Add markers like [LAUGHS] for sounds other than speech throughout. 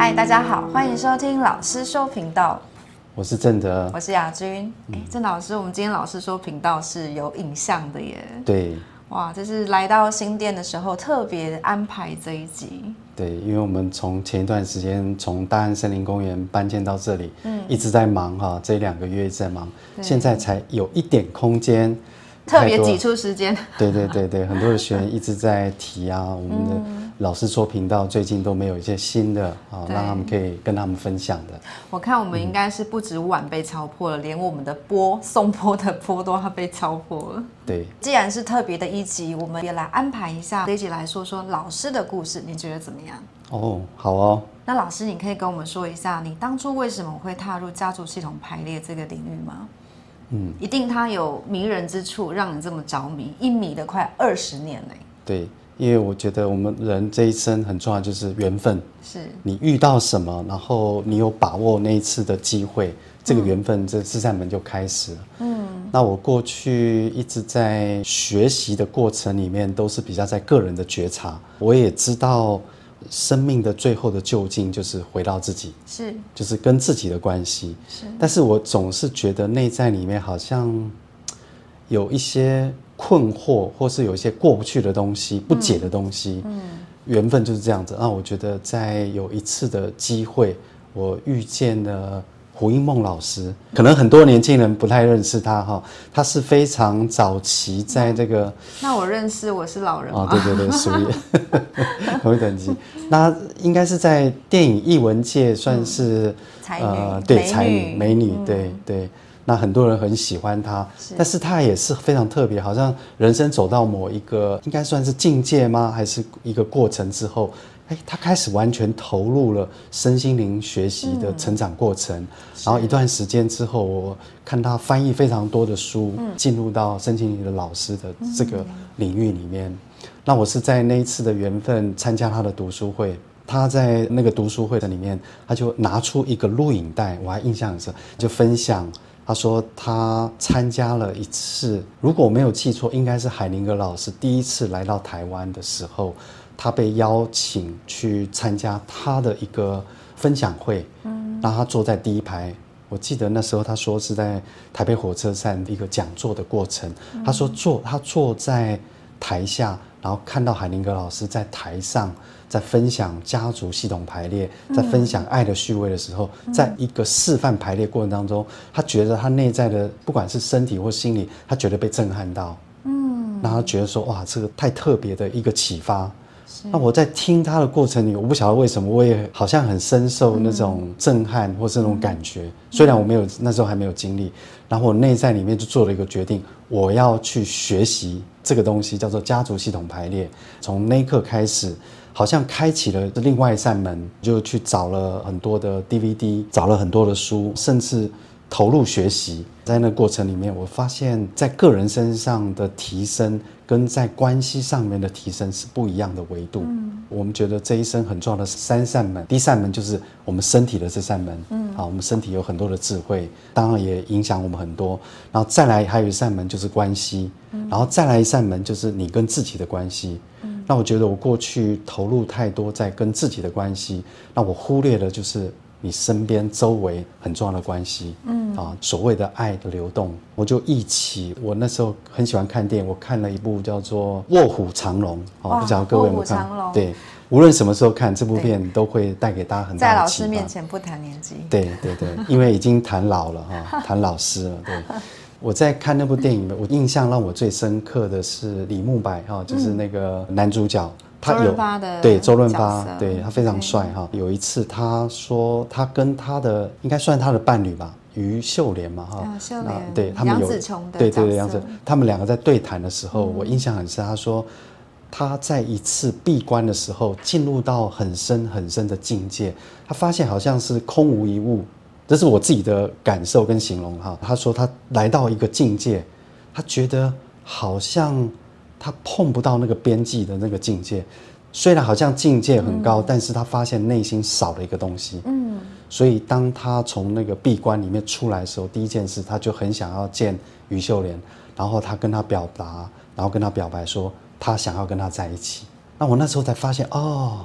嗨，大家好，欢迎收听老师说频道。我是正德，我是雅君。哎，郑老师，我们今天老师说频道是有影像的耶。对。哇，这是来到新店的时候特别安排这一集。对，因为我们从前一段时间从大安森林公园搬迁到这里，嗯，一直在忙哈，这两个月一直在忙，现在才有一点空间。特别挤出时间，对对对对，很多的学员一直在提啊，我们的老师说频道最近都没有一些新的啊，让他们可以跟他们分享的。我看我们应该是不止碗被敲破了，连我们的波送波的波都要被敲破了。对，既然是特别的一集，我们也来安排一下这一集来说说老师的故事，你觉得怎么样？哦，好哦。那老师，你可以跟我们说一下，你当初为什么会踏入家族系统排列这个领域吗？嗯，一定它有迷人之处，让你这么着迷，一迷的快二十年嘞。对，因为我觉得我们人这一生很重要，就是缘分。是你遇到什么，然后你有把握那一次的机会，这个缘分，这四扇门就开始了。嗯，那我过去一直在学习的过程里面，都是比较在个人的觉察，我也知道。生命的最后的究竟就是回到自己，是，就是跟自己的关系。是，但是我总是觉得内在里面好像有一些困惑，或是有一些过不去的东西、不解的东西。嗯，缘分就是这样子。那我觉得在有一次的机会，我遇见了。胡因梦老师，可能很多年轻人不太认识他哈，他是非常早期在这个。那我认识，我是老人啊，对对对，属于同一等级。那应该是在电影艺文界算是、嗯、才女，呃，对，才女美女，对、嗯、对。那很多人很喜欢他，但是他也是非常特别，好像人生走到某一个应该算是境界吗？还是一个过程之后？哎，他开始完全投入了身心灵学习的成长过程，嗯、然后一段时间之后，我看他翻译非常多的书，嗯、进入到身心灵的老师的这个领域里面。嗯、那我是在那一次的缘分参加他的读书会，他在那个读书会的里面，他就拿出一个录影带，我还印象很深，就分享他说他参加了一次，如果我没有记错，应该是海宁格老师第一次来到台湾的时候。他被邀请去参加他的一个分享会，嗯，让他坐在第一排。我记得那时候他说是在台北火车站一个讲座的过程。他说坐他坐在台下，然后看到海宁格老师在台上在分享家族系统排列，在分享爱的序位的时候，在一个示范排列过程当中，他觉得他内在的不管是身体或心理，他觉得被震撼到，嗯，然后他觉得说哇，这个太特别的一个启发。那我在听他的过程里，我不晓得为什么，我也好像很深受那种震撼或是那种感觉。虽然我没有那时候还没有经历，然后我内在里面就做了一个决定，我要去学习这个东西，叫做家族系统排列。从那一刻开始，好像开启了另外一扇门，就去找了很多的 DVD，找了很多的书，甚至投入学习。在那过程里面，我发现在个人身上的提升。跟在关系上面的提升是不一样的维度。嗯，我们觉得这一生很重要的三扇门，第一扇门就是我们身体的这扇门。嗯，好，我们身体有很多的智慧，当然也影响我们很多。然后再来还有一扇门就是关系，然后再来一扇门就是你跟自己的关系。嗯，那我觉得我过去投入太多在跟自己的关系，那我忽略了就是。你身边周围很重要的关系，嗯啊，所谓的爱的流动，我就一起。我那时候很喜欢看电影，我看了一部叫做《卧虎藏龙》，哦，不知道各位有没有看？对，无论什么时候看这部片，都会带给大家很大的。在老师面前不谈年纪。对对对，因为已经谈老了哈，谈老师了。对，[LAUGHS] 我在看那部电影，我印象让我最深刻的是李慕白哈，就是那个男主角。他有对周润发，对他非常帅哈。有一次他说他跟他的应该算他的伴侣吧，于秀莲嘛哈。秀莲，对他们有对对对杨紫，他们两个在对谈的时候，我印象很深。他说他在一次闭关的时候进入到很深很深的境界，他发现好像是空无一物，这是我自己的感受跟形容哈。他说他来到一个境界，他觉得好像。他碰不到那个边际的那个境界，虽然好像境界很高，嗯、但是他发现内心少了一个东西。嗯，所以当他从那个闭关里面出来的时候，第一件事他就很想要见于秀莲，然后他跟他表达，然后跟他表白说他想要跟他在一起。那我那时候才发现，哦，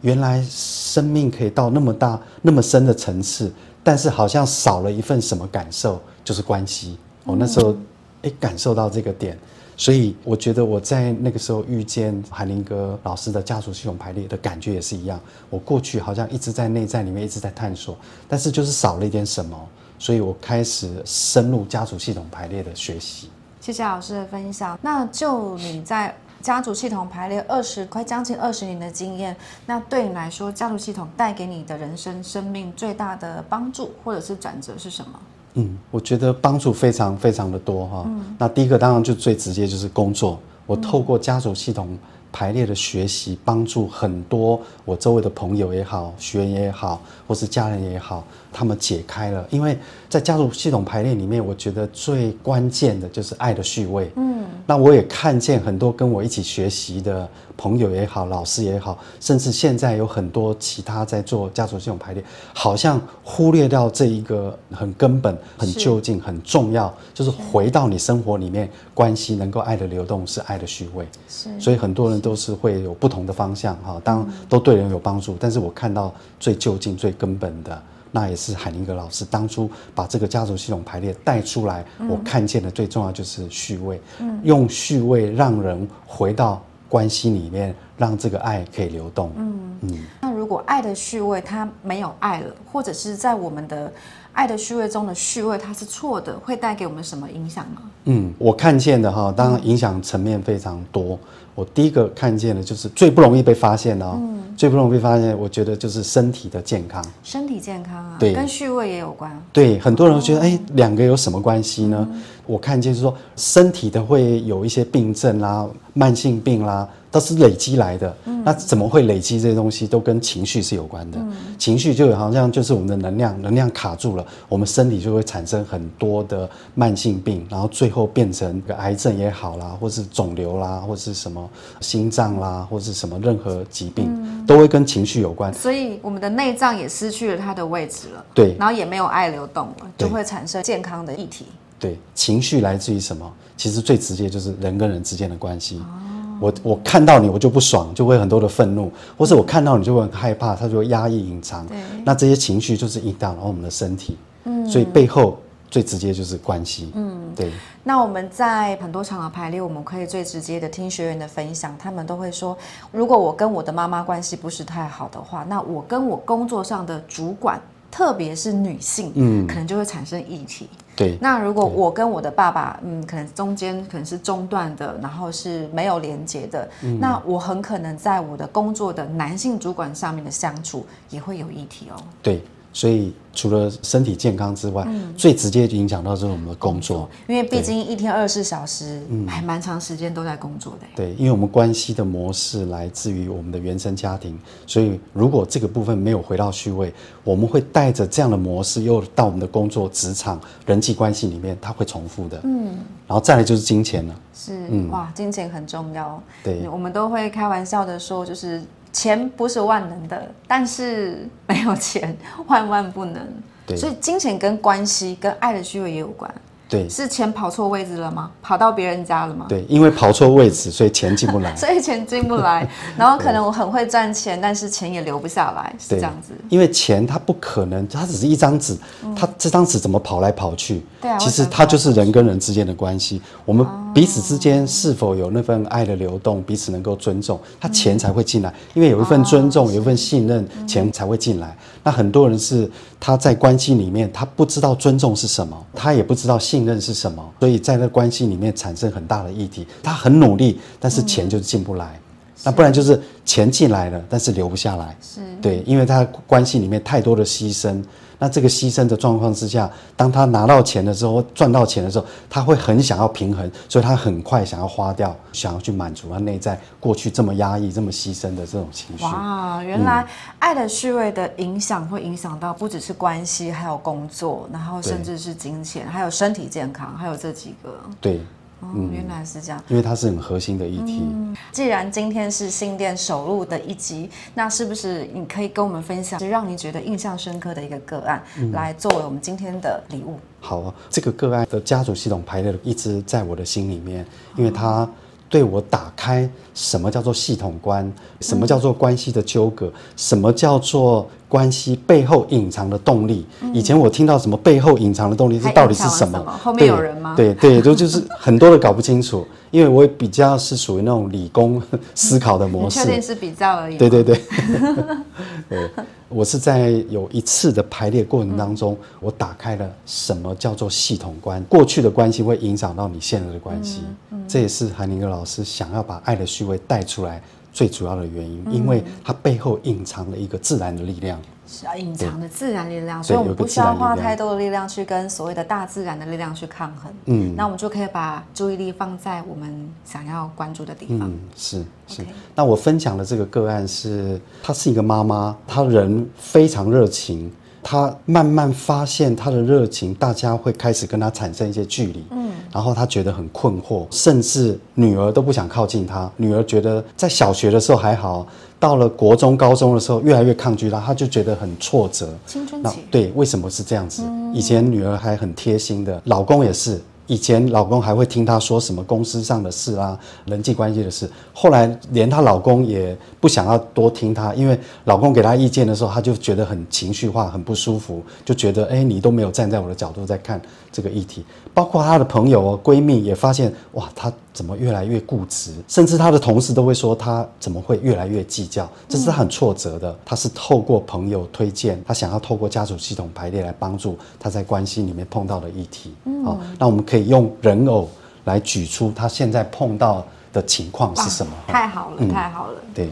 原来生命可以到那么大、那么深的层次，但是好像少了一份什么感受，就是关系。我那时候哎，感受到这个点，所以我觉得我在那个时候遇见海林哥老师的家族系统排列的感觉也是一样。我过去好像一直在内在里面一直在探索，但是就是少了一点什么，所以我开始深入家族系统排列的学习。谢谢老师的分享。那就你在。家族系统排列二十快将近二十年的经验，那对你来说，家族系统带给你的人生生命最大的帮助或者是转折是什么？嗯，我觉得帮助非常非常的多哈。那第一个当然就最直接就是工作，我透过家族系统排列的学习，帮助很多我周围的朋友也好、学员也好，或是家人也好，他们解开了。因为在家族系统排列里面，我觉得最关键的就是爱的序位。嗯，那我也看见很多跟我一起学习的朋友也好、老师也好，甚至现在有很多其他在做家族系统排列，好像忽略掉这一个很根本、很究竟、很重要，就是回到你生活里面关系能够爱的流动是爱的序位。是，所以很多人。都是会有不同的方向哈，当然都对人有帮助，但是我看到最究竟、最根本的，那也是海宁格老师当初把这个家族系统排列带出来，我看见的最重要就是序位，用序位让人回到关系里面，让这个爱可以流动。嗯嗯。那如果爱的序位它没有爱了，或者是在我们的爱的序位中的序位它是错的，会带给我们什么影响呢？嗯，我看见的哈，当然影响层面非常多。我第一个看见的就是最不容易被发现的哦，嗯、最不容易被发现，我觉得就是身体的健康。身体健康啊，对，跟序位也有关。对，很多人会觉得，哎、哦，两个有什么关系呢？嗯、我看见是说，身体的会有一些病症啦，慢性病啦。都是累积来的，嗯、那怎么会累积这些东西？都跟情绪是有关的。嗯、情绪就好像就是我们的能量，能量卡住了，我们身体就会产生很多的慢性病，然后最后变成个癌症也好啦，或是肿瘤啦，或是什么心脏啦，或是什么任何疾病，嗯、都会跟情绪有关。所以我们的内脏也失去了它的位置了，对，然后也没有爱流动了，就会产生健康的议题。对，情绪来自于什么？其实最直接就是人跟人之间的关系。哦我我看到你，我就不爽，就会很多的愤怒，或是我看到你就会很害怕，他就会压抑隐藏。对那这些情绪就是影响了我们的身体。嗯，所以背后最直接就是关系。嗯，对。那我们在很多场合排列，我们可以最直接的听学员的分享，他们都会说，如果我跟我的妈妈关系不是太好的话，那我跟我工作上的主管，特别是女性，嗯，可能就会产生议题。对，那如果我跟我的爸爸，嗯，可能中间可能是中断的，然后是没有连接的，嗯，那我很可能在我的工作的男性主管上面的相处也会有议题哦。对。所以除了身体健康之外，嗯、最直接影响到就是我们的工作，因为毕竟一天二十四小时，还蛮长时间都在工作的。对，因为我们关系的模式来自于我们的原生家庭，所以如果这个部分没有回到序位，我们会带着这样的模式又到我们的工作、职场、人际关系里面，它会重复的。嗯，然后再来就是金钱了。是，嗯、哇，金钱很重要。对，我们都会开玩笑的说，就是。钱不是万能的，但是没有钱 [LAUGHS] 万万不能。对，所以金钱跟关系跟爱的虚伪也有关。对，是钱跑错位置了吗？跑到别人家了吗？对，因为跑错位置，所以钱进不来。[LAUGHS] 所以钱进不来，[LAUGHS] 然后可能我很会赚钱，但是钱也留不下来，是这样子。因为钱它不可能，它只是一张纸，它这张纸怎么跑来跑去？对啊，其实它就是人跟人之间的关系。我们彼此之间是否有那份爱的流动，彼此能够尊重，他钱才会进来。因为有一份尊重，有一份信任，钱才会进来。那很多人是他在关系里面，他不知道尊重是什么，他也不知道信。任是什么？所以在那关系里面产生很大的议题。他很努力，但是钱就是进不来。嗯、那不然就是钱进来了，但是留不下来。是对，因为他关系里面太多的牺牲。那这个牺牲的状况之下，当他拿到钱的时候，赚到钱的时候，他会很想要平衡，所以他很快想要花掉，想要去满足他内在过去这么压抑、这么牺牲的这种情绪。哇，原来爱的序位的影响会影响到不只是关系，还有工作，然后甚至是金钱，还有身体健康，还有这几个。对。嗯，原来是这样，因为它是很核心的议题。嗯，既然今天是新店首录的一集，那是不是你可以跟我们分享，是让你觉得印象深刻的一个个案，嗯、来作为我们今天的礼物？好，这个个案的家族系统排列一直在我的心里面，因为它对我打开什么叫做系统观，什么叫做关系的纠葛，什么叫做关系背后隐藏的动力。以前我听到什么背后隐藏的动力，这到底是什么？后面有人吗？对对，就 [LAUGHS] 就是很多的搞不清楚。因为我也比较是属于那种理工 [LAUGHS] 思考的模式，确定是比较而已。对对对，[LAUGHS] 对，我是在有一次的排列过程当中，嗯、我打开了什么叫做系统观，过去的关系会影响到你现在的关系，嗯嗯、这也是韩宁格老师想要把爱的序位带出来最主要的原因，嗯、因为它背后隐藏了一个自然的力量。是啊，隐藏的自然力量，所以我们不需要花太多的力量去跟所谓的大自然的力量去抗衡。嗯，那我们就可以把注意力放在我们想要关注的地方。嗯，是是。那我分享的这个个案是，她是一个妈妈，她人非常热情。他慢慢发现他的热情，大家会开始跟他产生一些距离，嗯，然后他觉得很困惑，甚至女儿都不想靠近他。女儿觉得在小学的时候还好，到了国中、高中的时候越来越抗拒他，他就觉得很挫折。青春期，对，为什么是这样子？以前女儿还很贴心的，老公也是。以前老公还会听她说什么公司上的事啊，人际关系的事。后来连她老公也不想要多听她，因为老公给她意见的时候，她就觉得很情绪化，很不舒服，就觉得哎，你都没有站在我的角度在看这个议题。包括她的朋友哦，闺蜜也发现，哇，她怎么越来越固执？甚至她的同事都会说，她怎么会越来越计较？这是很挫折的。她是透过朋友推荐，她想要透过家族系统排列来帮助她在关系里面碰到的议题。嗯，好，那我们可以用人偶来举出她现在碰到的情况是什么？太好了，嗯，太好了。对。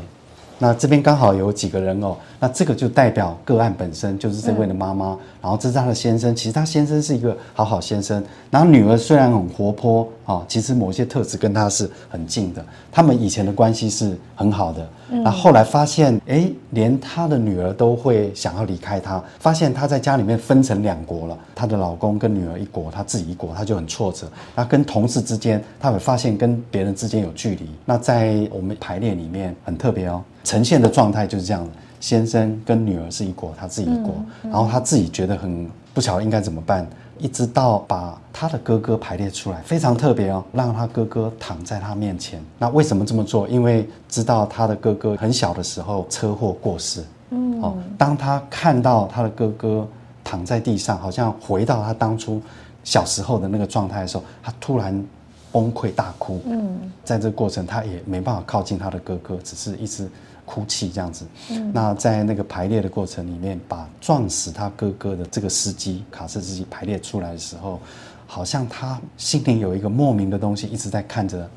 那这边刚好有几个人偶，那这个就代表个案本身就是这位的妈妈，嗯、然后这是她的先生，其实她先生是一个好好先生，然后女儿虽然很活泼啊，其实某些特质跟他是很近的，他们以前的关系是很好的，那、嗯、后来发现，哎，连他的女儿都会想要离开他，发现他在家里面分成两国了，她的老公跟女儿一国，她自己一国，她就很挫折，那跟同事之间，他会发现跟别人之间有距离，那在我们排列里面很特别哦。呈现的状态就是这样，先生跟女儿是一国，他自己一国，嗯嗯、然后他自己觉得很不晓得应该怎么办，一直到把他的哥哥排列出来，非常特别哦，让他哥哥躺在他面前。那为什么这么做？因为知道他的哥哥很小的时候车祸过世，嗯，哦，当他看到他的哥哥躺在地上，好像回到他当初小时候的那个状态的时候，他突然。崩溃大哭，嗯，在这个过程，他也没办法靠近他的哥哥，只是一直哭泣这样子。嗯，那在那个排列的过程里面，把撞死他哥哥的这个司机卡车司机排列出来的时候，好像他心里有一个莫名的东西一直在看着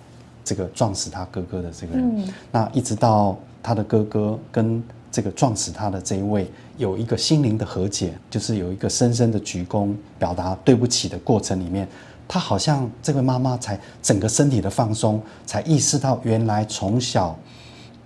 这个撞死他哥哥的这个人。嗯，那一直到他的哥哥跟这个撞死他的这一位有一个心灵的和解，就是有一个深深的鞠躬表达对不起的过程里面。他好像这位妈妈才整个身体的放松，才意识到原来从小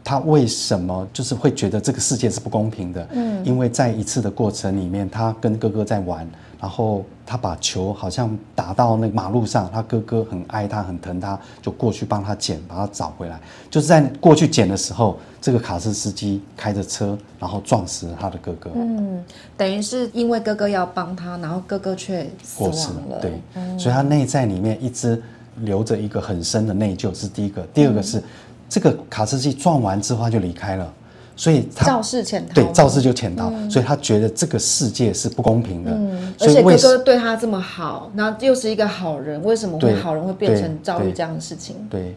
她为什么就是会觉得这个世界是不公平的。嗯，因为在一次的过程里面，他跟哥哥在玩。然后他把球好像打到那个马路上，他哥哥很爱他，很疼他，就过去帮他捡，把他找回来。就是在过去捡的时候，这个卡车司机开着车，然后撞死了他的哥哥。嗯，等于是因为哥哥要帮他，然后哥哥却死亡了。过世了。对，嗯、所以他内在里面一直留着一个很深的内疚，是第一个。第二个是，嗯、这个卡车司机撞完之后他就离开了。所以他肇事潜逃，对，肇事就潜逃，嗯、所以他觉得这个世界是不公平的。嗯，而且哥哥对他这么好，那又是一个好人，为什么会好人会变成遭遇这样的事情？对，对，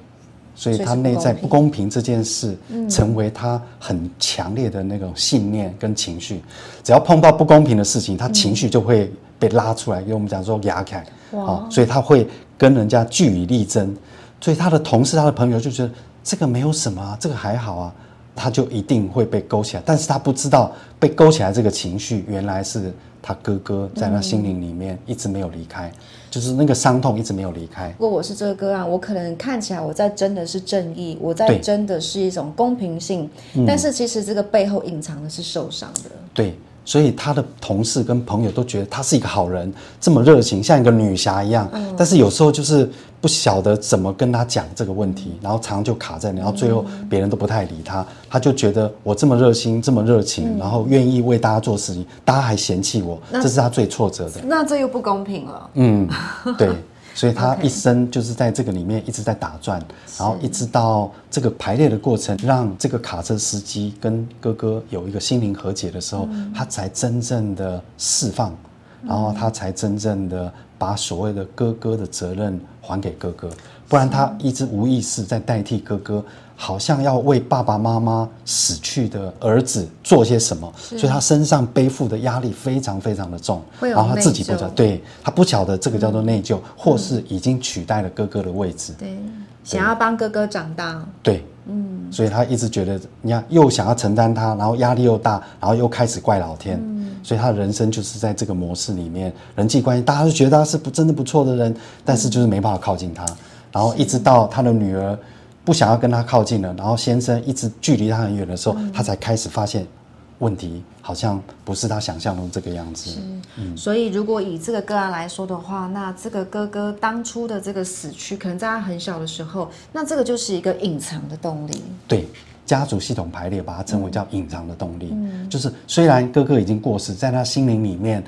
所以他内在不公平这件事，成为他很强烈的那种信念跟情绪。嗯、只要碰到不公平的事情，他情绪就会被拉出来，因为我们讲说牙开，哇，所以他会跟人家据理力争。所以他的同事、他的朋友就觉得这个没有什么啊，这个还好啊。他就一定会被勾起来，但是他不知道被勾起来这个情绪，原来是他哥哥在他心灵里面一直没有离开，嗯、就是那个伤痛一直没有离开。如果我是这个个案，我可能看起来我在争的是正义，我在争的是一种公平性，但是其实这个背后隐藏的是受伤的。对。所以他的同事跟朋友都觉得他是一个好人，这么热情，像一个女侠一样。嗯、但是有时候就是不晓得怎么跟他讲这个问题，然后常常就卡在，然后最后别人都不太理他，他就觉得我这么热心，这么热情，嗯、然后愿意为大家做事情，大家还嫌弃我，这是他最挫折的。那这又不公平了。嗯，对。所以他一生就是在这个里面一直在打转，然后一直到这个排列的过程，让这个卡车司机跟哥哥有一个心灵和解的时候，嗯、他才真正的释放，然后他才真正的把所谓的哥哥的责任还给哥哥，不然他一直无意识在代替哥哥。好像要为爸爸妈妈死去的儿子做些什么，所以他身上背负的压力非常非常的重，然后他自己不晓得，对，他不晓得这个叫做内疚，嗯、或是已经取代了哥哥的位置，对，对。想要帮哥哥长大，对，嗯，所以他一直觉得，你看又想要承担他，然后压力又大，然后又开始怪老天，嗯、所以他的人生就是在这个模式里面，人际关系大家都觉得他是不真的不错的人，但是就是没办法靠近他，然后一直到他的女儿。不想要跟他靠近了，然后先生一直距离他很远的时候，嗯、他才开始发现问题好像不是他想象中这个样子。嗯、所以如果以这个个案来说的话，那这个哥哥当初的这个死去，可能在他很小的时候，那这个就是一个隐藏的动力。对，家族系统排列把它称为叫隐藏的动力，嗯、就是虽然哥哥已经过世，在他心灵里面。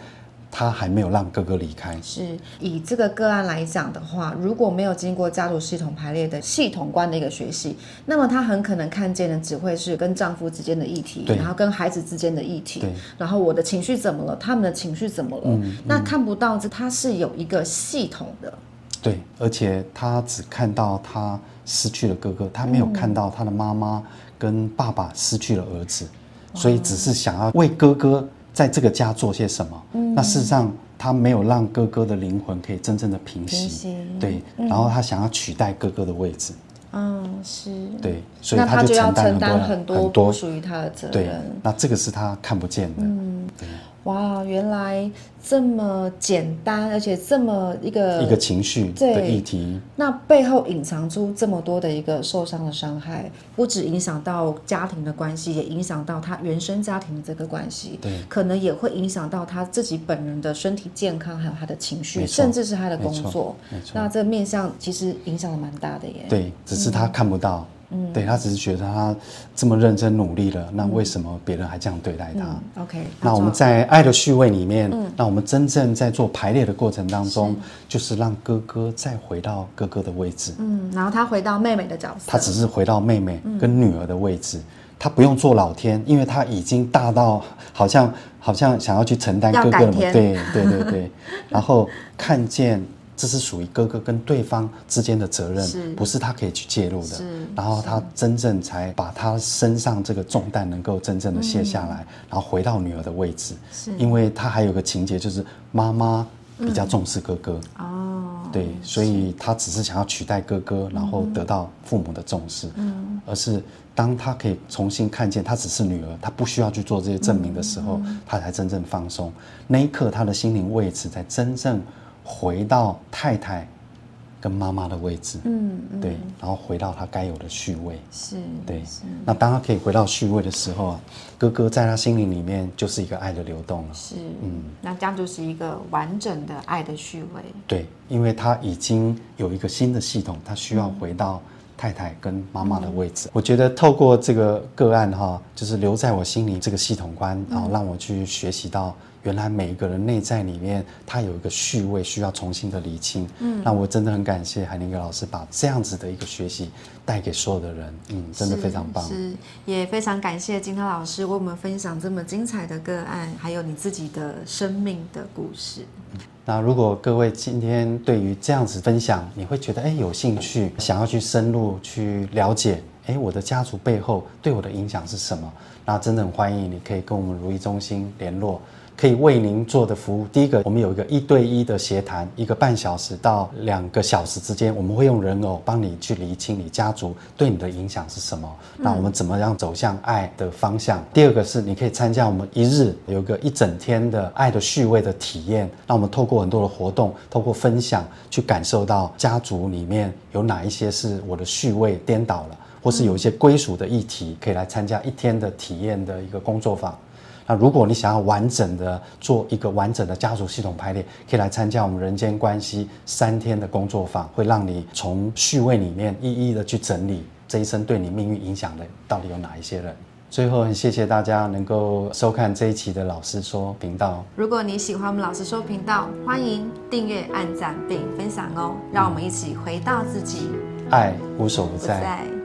他还没有让哥哥离开。是以这个个案来讲的话，如果没有经过家族系统排列的系统观的一个学习，那么他很可能看见的只会是跟丈夫之间的议题，然后跟孩子之间的议题，然后我的情绪怎么了，他们的情绪怎么了？那看不到这，他是有一个系统的。对，而且他只看到他失去了哥哥，他没有看到他的妈妈跟爸爸失去了儿子，嗯、所以只是想要为哥哥。在这个家做些什么？嗯、那事实上，他没有让哥哥的灵魂可以真正的平息。平息对，嗯、然后他想要取代哥哥的位置。嗯，是。对，所以他就承担很多很多不属于他的责任。对，那这个是他看不见的。嗯，对。哇，原来这么简单，而且这么一个一个情绪的议题，那背后隐藏出这么多的一个受伤的伤害，不止影响到家庭的关系，也影响到他原生家庭的这个关系，对，可能也会影响到他自己本人的身体健康，还有他的情绪，甚至是他的工作。那这个面向其实影响的蛮大的耶。对，只是他看不到。嗯嗯，对，他只是觉得他这么认真努力了，那为什么别人还这样对待他？嗯，OK。那我们在爱的序位里面，嗯，那我们真正在做排列的过程当中，是就是让哥哥再回到哥哥的位置，嗯，然后他回到妹妹的角色，他只是回到妹妹跟女儿的位置，嗯，他不用做老天，因为他已经大到好像好像想要去承担哥哥的，对对对对，[LAUGHS] 然后看见。这是属于哥哥跟对方之间的责任，是不是他可以去介入的？然后他真正才把他身上这个重担能够真正的卸下来，嗯、然后回到女儿的位置。是因为他还有个情节，就是妈妈比较重视哥哥。哦、嗯，对，所以他只是想要取代哥哥，然后得到父母的重视。嗯，而是当他可以重新看见他只是女儿，他不需要去做这些证明的时候，嗯、他才真正放松。那一刻，他的心灵位置才真正。回到太太跟妈妈的位置，嗯，嗯。对，然后回到他该有的序位，是，对，是。那当他可以回到序位的时候啊，哥哥在他心灵里面就是一个爱的流动了，是，嗯，那这样就是一个完整的爱的序位，对，因为他已经有一个新的系统，他需要回到太太跟妈妈的位置。嗯、我觉得透过这个个案哈，就是留在我心里这个系统观，然后让我去学习到。原来每一个人内在里面，他有一个序位需要重新的理清。嗯，那我真的很感谢海宁格老师把这样子的一个学习带给所有的人。嗯，真的非常棒。是，是也非常感谢金涛老师为我们分享这么精彩的个案，还有你自己的生命的故事。嗯，那如果各位今天对于这样子分享，你会觉得哎有兴趣，想要去深入去了解，哎我的家族背后对我的影响是什么？那真的很欢迎你可以跟我们如意中心联络。可以为您做的服务，第一个，我们有一个一对一的协谈，一个半小时到两个小时之间，我们会用人偶帮你去厘清你家族对你的影响是什么。嗯、那我们怎么样走向爱的方向？第二个是你可以参加我们一日有一个一整天的爱的序位的体验。那我们透过很多的活动，透过分享，去感受到家族里面有哪一些是我的序位颠倒了，或是有一些归属的议题，可以来参加一天的体验的一个工作坊。那如果你想要完整的做一个完整的家族系统排列，可以来参加我们人间关系三天的工作坊，会让你从序位里面一一的去整理这一生对你命运影响的到底有哪一些人。最后，很谢谢大家能够收看这一期的老师说频道。如果你喜欢我们老师说频道，欢迎订阅、按赞并分享哦。让我们一起回到自己，爱无所不在。